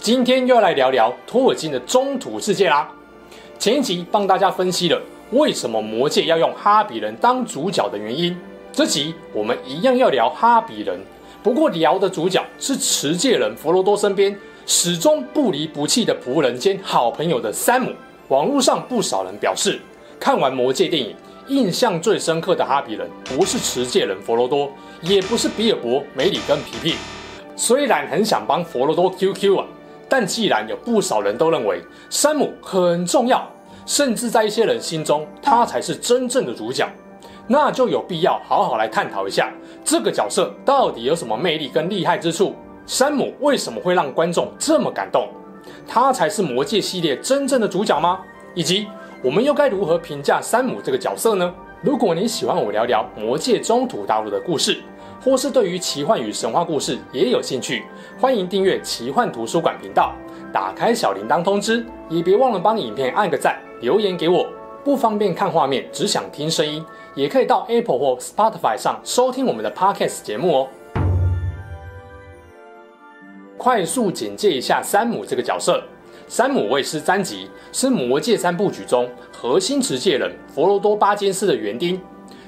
今天又要来聊聊托尔金的中土世界啦。前一集帮大家分析了为什么魔界要用哈比人当主角的原因，这集我们一样要聊哈比人，不过聊的主角是持戒人佛罗多身边始终不离不弃的仆人兼好朋友的山姆。网络上不少人表示，看完魔戒电影，印象最深刻的哈比人不是持戒人佛罗多，也不是比尔博、梅里跟皮皮。虽然很想帮佛罗多 QQ 啊。但既然有不少人都认为山姆很重要，甚至在一些人心中他才是真正的主角，那就有必要好好来探讨一下这个角色到底有什么魅力跟厉害之处。山姆为什么会让观众这么感动？他才是魔戒系列真正的主角吗？以及我们又该如何评价山姆这个角色呢？如果你喜欢我聊聊魔戒中土大陆的故事，或是对于奇幻与神话故事也有兴趣，欢迎订阅奇幻图书馆频道，打开小铃铛通知，也别忘了帮影片按个赞，留言给我。不方便看画面，只想听声音，也可以到 Apple 或 Spotify 上收听我们的 Podcast 节目哦。快速简介一下山姆这个角色：山姆卫斯·詹吉是魔戒三部曲中核心持戒人佛罗多·巴金斯的园丁，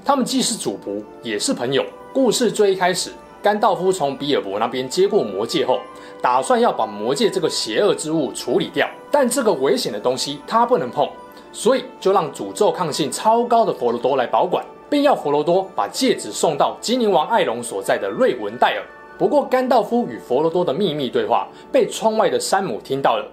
他们既是主仆，也是朋友。故事最一开始，甘道夫从比尔博那边接过魔戒后，打算要把魔戒这个邪恶之物处理掉，但这个危险的东西他不能碰，所以就让诅咒抗性超高的佛罗多来保管，并要佛罗多把戒指送到精灵王艾隆所在的瑞文戴尔。不过，甘道夫与佛罗多的秘密对话被窗外的山姆听到了，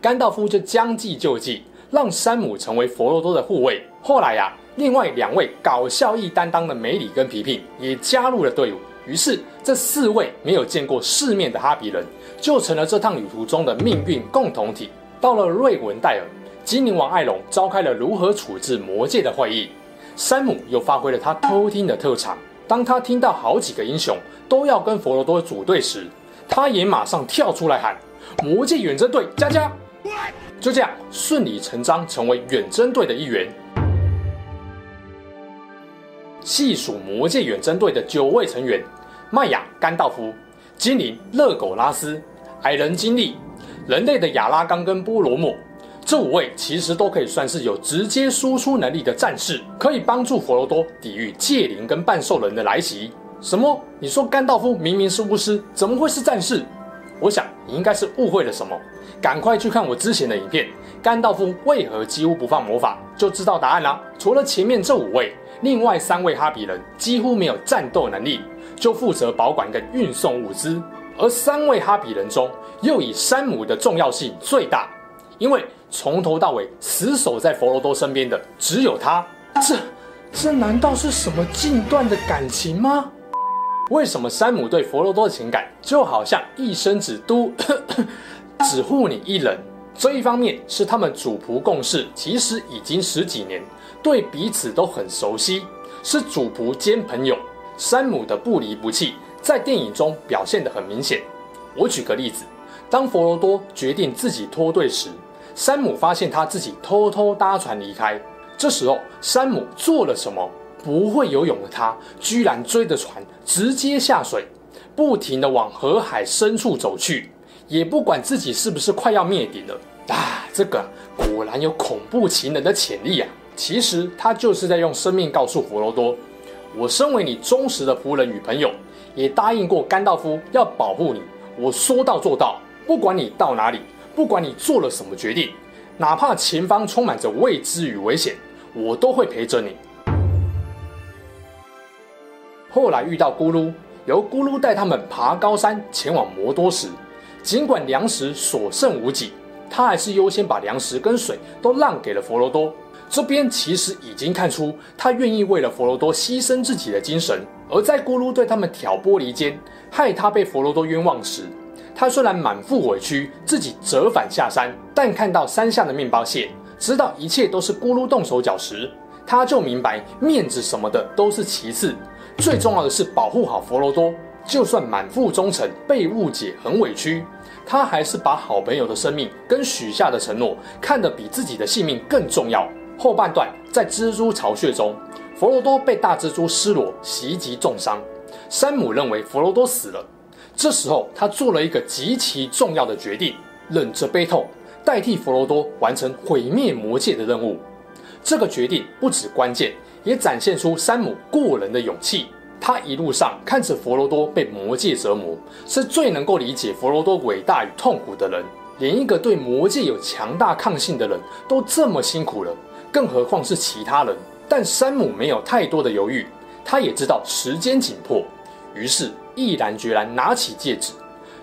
甘道夫就将计就计，让山姆成为佛罗多的护卫。后来呀、另外两位搞笑役担当的梅里跟皮皮也加入了队伍，于是这四位没有见过世面的哈比人就成了这趟旅途中的命运共同体。到了瑞文戴尔，精灵王艾隆召开了如何处置魔戒的会议，山姆又发挥了他偷听的特长。当他听到好几个英雄都要跟佛罗多组队时，他也马上跳出来喊：“魔戒远征队加加！”就这样顺理成章成为远征队的一员。细数魔戒远征队的九位成员：麦雅、甘道夫、精灵勒苟拉斯、矮人金利、人类的亚拉冈跟波罗莫。这五位其实都可以算是有直接输出能力的战士，可以帮助佛罗多抵御戒灵跟半兽人的来袭。什么？你说甘道夫明明是巫师，怎么会是战士？我想你应该是误会了什么。赶快去看我之前的影片，甘道夫为何几乎不放魔法，就知道答案啦。除了前面这五位。另外三位哈比人几乎没有战斗能力，就负责保管跟运送物资。而三位哈比人中，又以山姆的重要性最大，因为从头到尾死守在佛罗多身边的只有他。这这难道是什么禁断的感情吗？为什么山姆对佛罗多的情感就好像一生只都 只护你一人？这一方面是他们主仆共事，其实已经十几年。对彼此都很熟悉，是主仆兼朋友。山姆的不离不弃在电影中表现得很明显。我举个例子，当佛罗多决定自己脱队时，山姆发现他自己偷偷搭船离开。这时候，山姆做了什么？不会游泳的他，居然追着船直接下水，不停地往河海深处走去，也不管自己是不是快要灭顶了。啊，这个果然有恐怖情人的潜力啊！其实他就是在用生命告诉佛罗多：“我身为你忠实的仆人与朋友，也答应过甘道夫要保护你。我说到做到，不管你到哪里，不管你做了什么决定，哪怕前方充满着未知与危险，我都会陪着你。”后来遇到咕噜，由咕噜带他们爬高山前往摩多时，尽管粮食所剩无几，他还是优先把粮食跟水都让给了佛罗多。这边其实已经看出他愿意为了佛罗多牺牲自己的精神，而在咕噜对他们挑拨离间，害他被佛罗多冤枉时，他虽然满腹委屈，自己折返下山，但看到山下的面包屑，知道一切都是咕噜动手脚时，他就明白面子什么的都是其次，最重要的是保护好佛罗多。就算满腹忠诚被误解很委屈，他还是把好朋友的生命跟许下的承诺看得比自己的性命更重要。后半段在蜘蛛巢穴中，佛罗多被大蜘蛛施罗袭击重伤，山姆认为佛罗多死了。这时候，他做了一个极其重要的决定，忍着悲痛，代替佛罗多完成毁灭魔界的任务。这个决定不止关键，也展现出山姆过人的勇气。他一路上看着佛罗多被魔界折磨，是最能够理解佛罗多伟大与痛苦的人。连一个对魔界有强大抗性的人都这么辛苦了，更何况是其他人？但山姆没有太多的犹豫，他也知道时间紧迫，于是。毅然决然拿起戒指，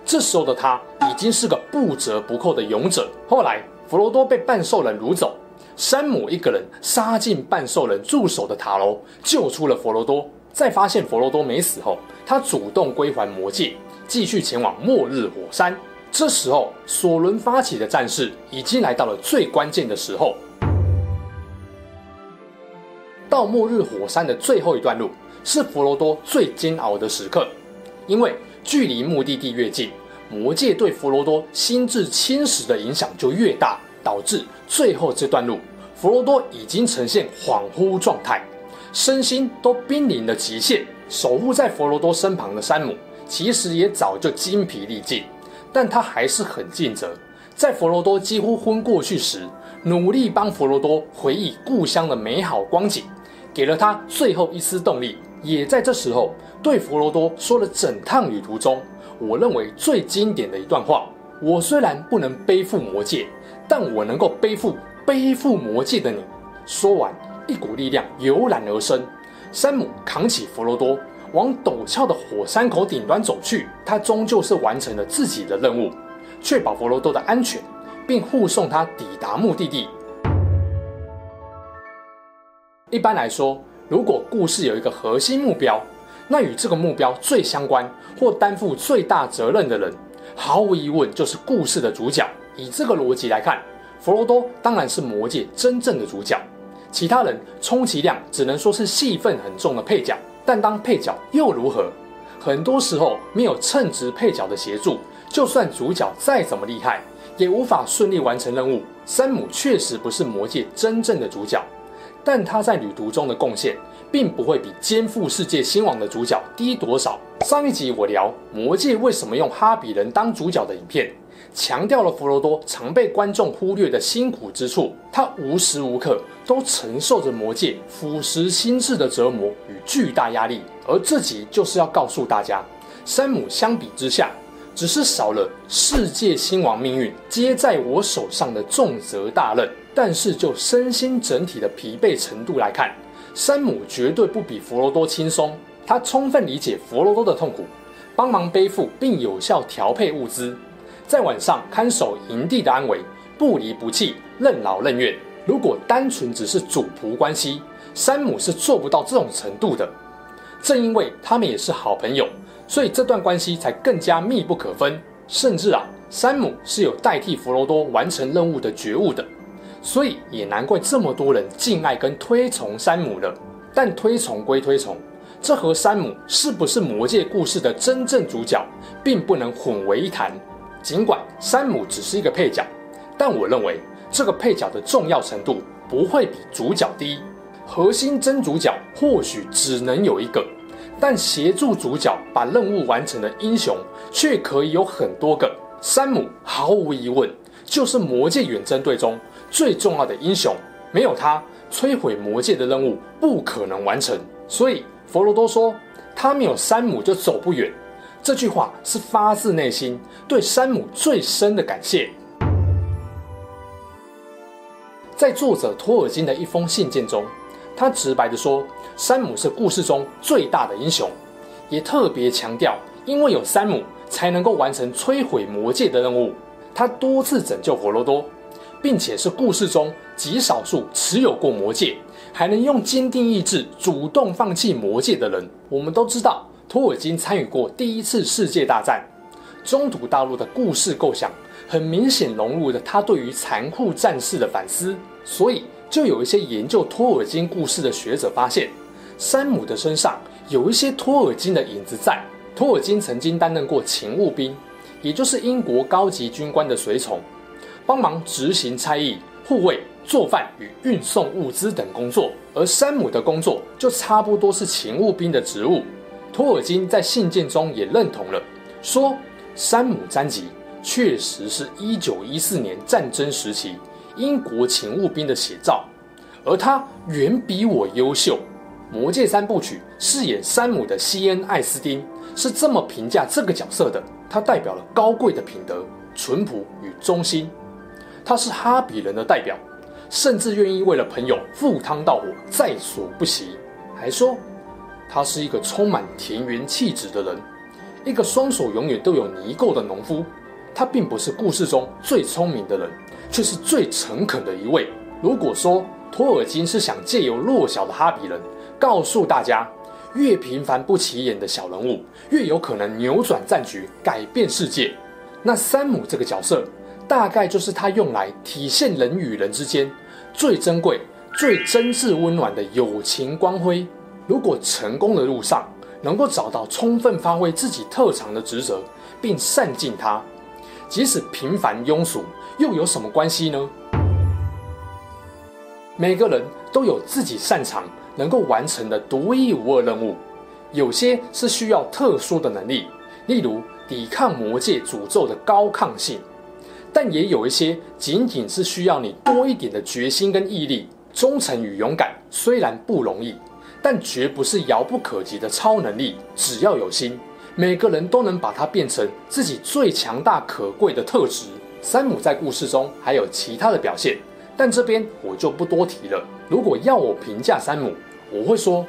这时候的他已经是个不折不扣的勇者。后来，佛罗多被半兽人掳走，山姆一个人杀进半兽人驻守的塔楼，救出了佛罗多。在发现佛罗多没死后，他主动归还魔戒，继续前往末日火山。这时候，索伦发起的战事已经来到了最关键的时候。到末日火山的最后一段路，是佛罗多最煎熬的时刻。因为距离目的地越近，魔界对佛罗多心智侵蚀的影响就越大，导致最后这段路，佛罗多已经呈现恍惚状态，身心都濒临了极限。守护在佛罗多身旁的山姆，其实也早就精疲力尽，但他还是很尽责，在佛罗多几乎昏过去时，努力帮佛罗多回忆故乡的美好光景，给了他最后一丝动力。也在这时候，对佛罗多说了整趟旅途中，我认为最经典的一段话：我虽然不能背负魔戒，但我能够背负背负魔戒的你。说完，一股力量油然而生，山姆扛起佛罗多，往陡峭的火山口顶端走去。他终究是完成了自己的任务，确保佛罗多的安全，并护送他抵达目的地。一般来说，如果故事有一个核心目标，那与这个目标最相关或担负最大责任的人，毫无疑问就是故事的主角。以这个逻辑来看，佛罗多当然是魔戒真正的主角，其他人充其量只能说是戏份很重的配角。但当配角又如何？很多时候没有称职配角的协助，就算主角再怎么厉害，也无法顺利完成任务。山姆确实不是魔戒真正的主角。但他在旅途中的贡献，并不会比肩负世界兴亡的主角低多少。上一集我聊魔戒为什么用哈比人当主角的影片，强调了佛罗多常被观众忽略的辛苦之处。他无时无刻都承受着魔戒腐蚀心智的折磨与巨大压力。而这集就是要告诉大家，山姆相比之下，只是少了世界兴亡命运皆在我手上的重责大任。但是就身心整体的疲惫程度来看，山姆绝对不比佛罗多轻松。他充分理解佛罗多的痛苦，帮忙背负并有效调配物资，在晚上看守营地的安危，不离不弃，任劳任怨。如果单纯只是主仆关系，山姆是做不到这种程度的。正因为他们也是好朋友，所以这段关系才更加密不可分。甚至啊，山姆是有代替佛罗多完成任务的觉悟的。所以也难怪这么多人敬爱跟推崇山姆了。但推崇归推崇，这和山姆是不是魔戒故事的真正主角，并不能混为一谈。尽管山姆只是一个配角，但我认为这个配角的重要程度不会比主角低。核心真主角或许只能有一个，但协助主角把任务完成的英雄却可以有很多个。山姆毫无疑问就是魔戒远征队中。最重要的英雄，没有他，摧毁魔界的任务不可能完成。所以佛罗多说，他没有山姆就走不远。这句话是发自内心对山姆最深的感谢。在作者托尔金的一封信件中，他直白地说，山姆是故事中最大的英雄，也特别强调，因为有山姆，才能够完成摧毁魔界的任务。他多次拯救佛罗多。并且是故事中极少数持有过魔戒，还能用坚定意志主动放弃魔戒的人。我们都知道，托尔金参与过第一次世界大战，中土大陆的故事构想，很明显融入了他对于残酷战事的反思。所以，就有一些研究托尔金故事的学者发现，山姆的身上有一些托尔金的影子在。托尔金曾经担任过勤务兵，也就是英国高级军官的随从，帮忙执行差役、护卫、做饭与运送物资等工作。而山姆的工作就差不多是勤务兵的职务。托尔金在信件中也认同了，说山姆詹吉确实是一九一四年战争时期英国勤务兵的写照，而他远比我优秀。《魔戒》三部曲饰演山姆的西恩·艾斯丁是这么评价这个角色的：他代表了高贵的品德、淳朴与忠心。他是哈比人的代表，甚至愿意为了朋友赴汤蹈火，在所不惜。还说他是一个充满田园气质的人，一个双手永远都有泥垢的农夫。他并不是故事中最聪明的人，却是最诚恳的一位。如果说托尔金是想借由弱小的哈比人，告诉大家，越平凡不起眼的小人物，越有可能扭转战局，改变世界。那山姆这个角色，大概就是他用来体现人与人之间最珍贵、最真挚、温暖的友情光辉。如果成功的路上能够找到充分发挥自己特长的职责，并善尽它，即使平凡庸俗，又有什么关系呢？每个人都有自己擅长。能够完成的独一无二任务，有些是需要特殊的能力，例如抵抗魔界诅咒的高抗性；但也有一些仅仅是需要你多一点的决心跟毅力、忠诚与勇敢。虽然不容易，但绝不是遥不可及的超能力。只要有心，每个人都能把它变成自己最强大可贵的特质。山姆在故事中还有其他的表现。但这边我就不多提了。如果要我评价山姆，我会说，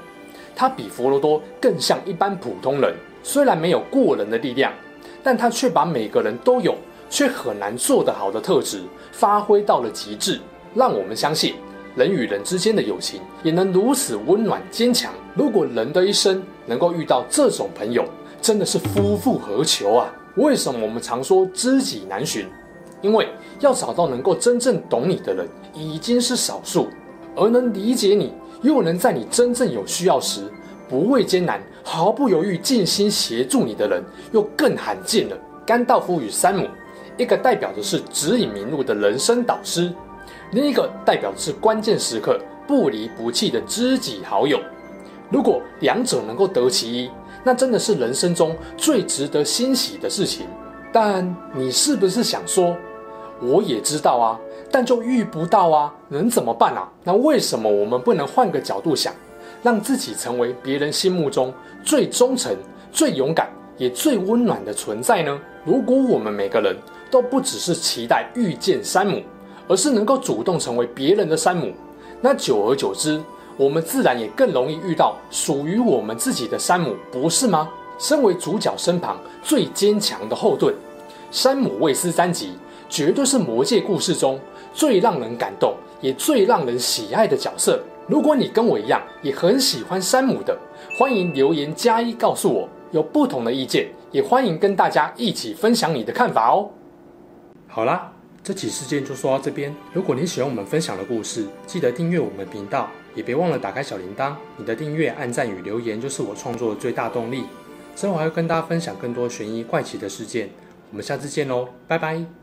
他比佛罗多更像一般普通人。虽然没有过人的力量，但他却把每个人都有却很难做得好的特质发挥到了极致，让我们相信人与人之间的友情也能如此温暖坚强。如果人的一生能够遇到这种朋友，真的是夫复何求啊！为什么我们常说知己难寻？因为要找到能够真正懂你的人已经是少数，而能理解你又能在你真正有需要时不畏艰难、毫不犹豫尽心协助你的人又更罕见了。甘道夫与山姆，一个代表的是指引迷路的人生导师，另一个代表的是关键时刻不离不弃的知己好友。如果两者能够得其一，那真的是人生中最值得欣喜的事情。但你是不是想说？我也知道啊，但就遇不到啊，能怎么办啊？那为什么我们不能换个角度想，让自己成为别人心目中最忠诚、最勇敢也最温暖的存在呢？如果我们每个人都不只是期待遇见山姆，而是能够主动成为别人的山姆，那久而久之，我们自然也更容易遇到属于我们自己的山姆，不是吗？身为主角身旁最坚强的后盾，山姆卫斯詹吉。绝对是魔戒故事中最让人感动，也最让人喜爱的角色。如果你跟我一样也很喜欢山姆的，欢迎留言加一告诉我。有不同的意见，也欢迎跟大家一起分享你的看法哦。好啦，这起事件就说到这边。如果你喜欢我们分享的故事，记得订阅我们频道，也别忘了打开小铃铛。你的订阅、按赞与留言就是我创作的最大动力。之后还会跟大家分享更多悬疑怪奇的事件。我们下次见喽，拜拜。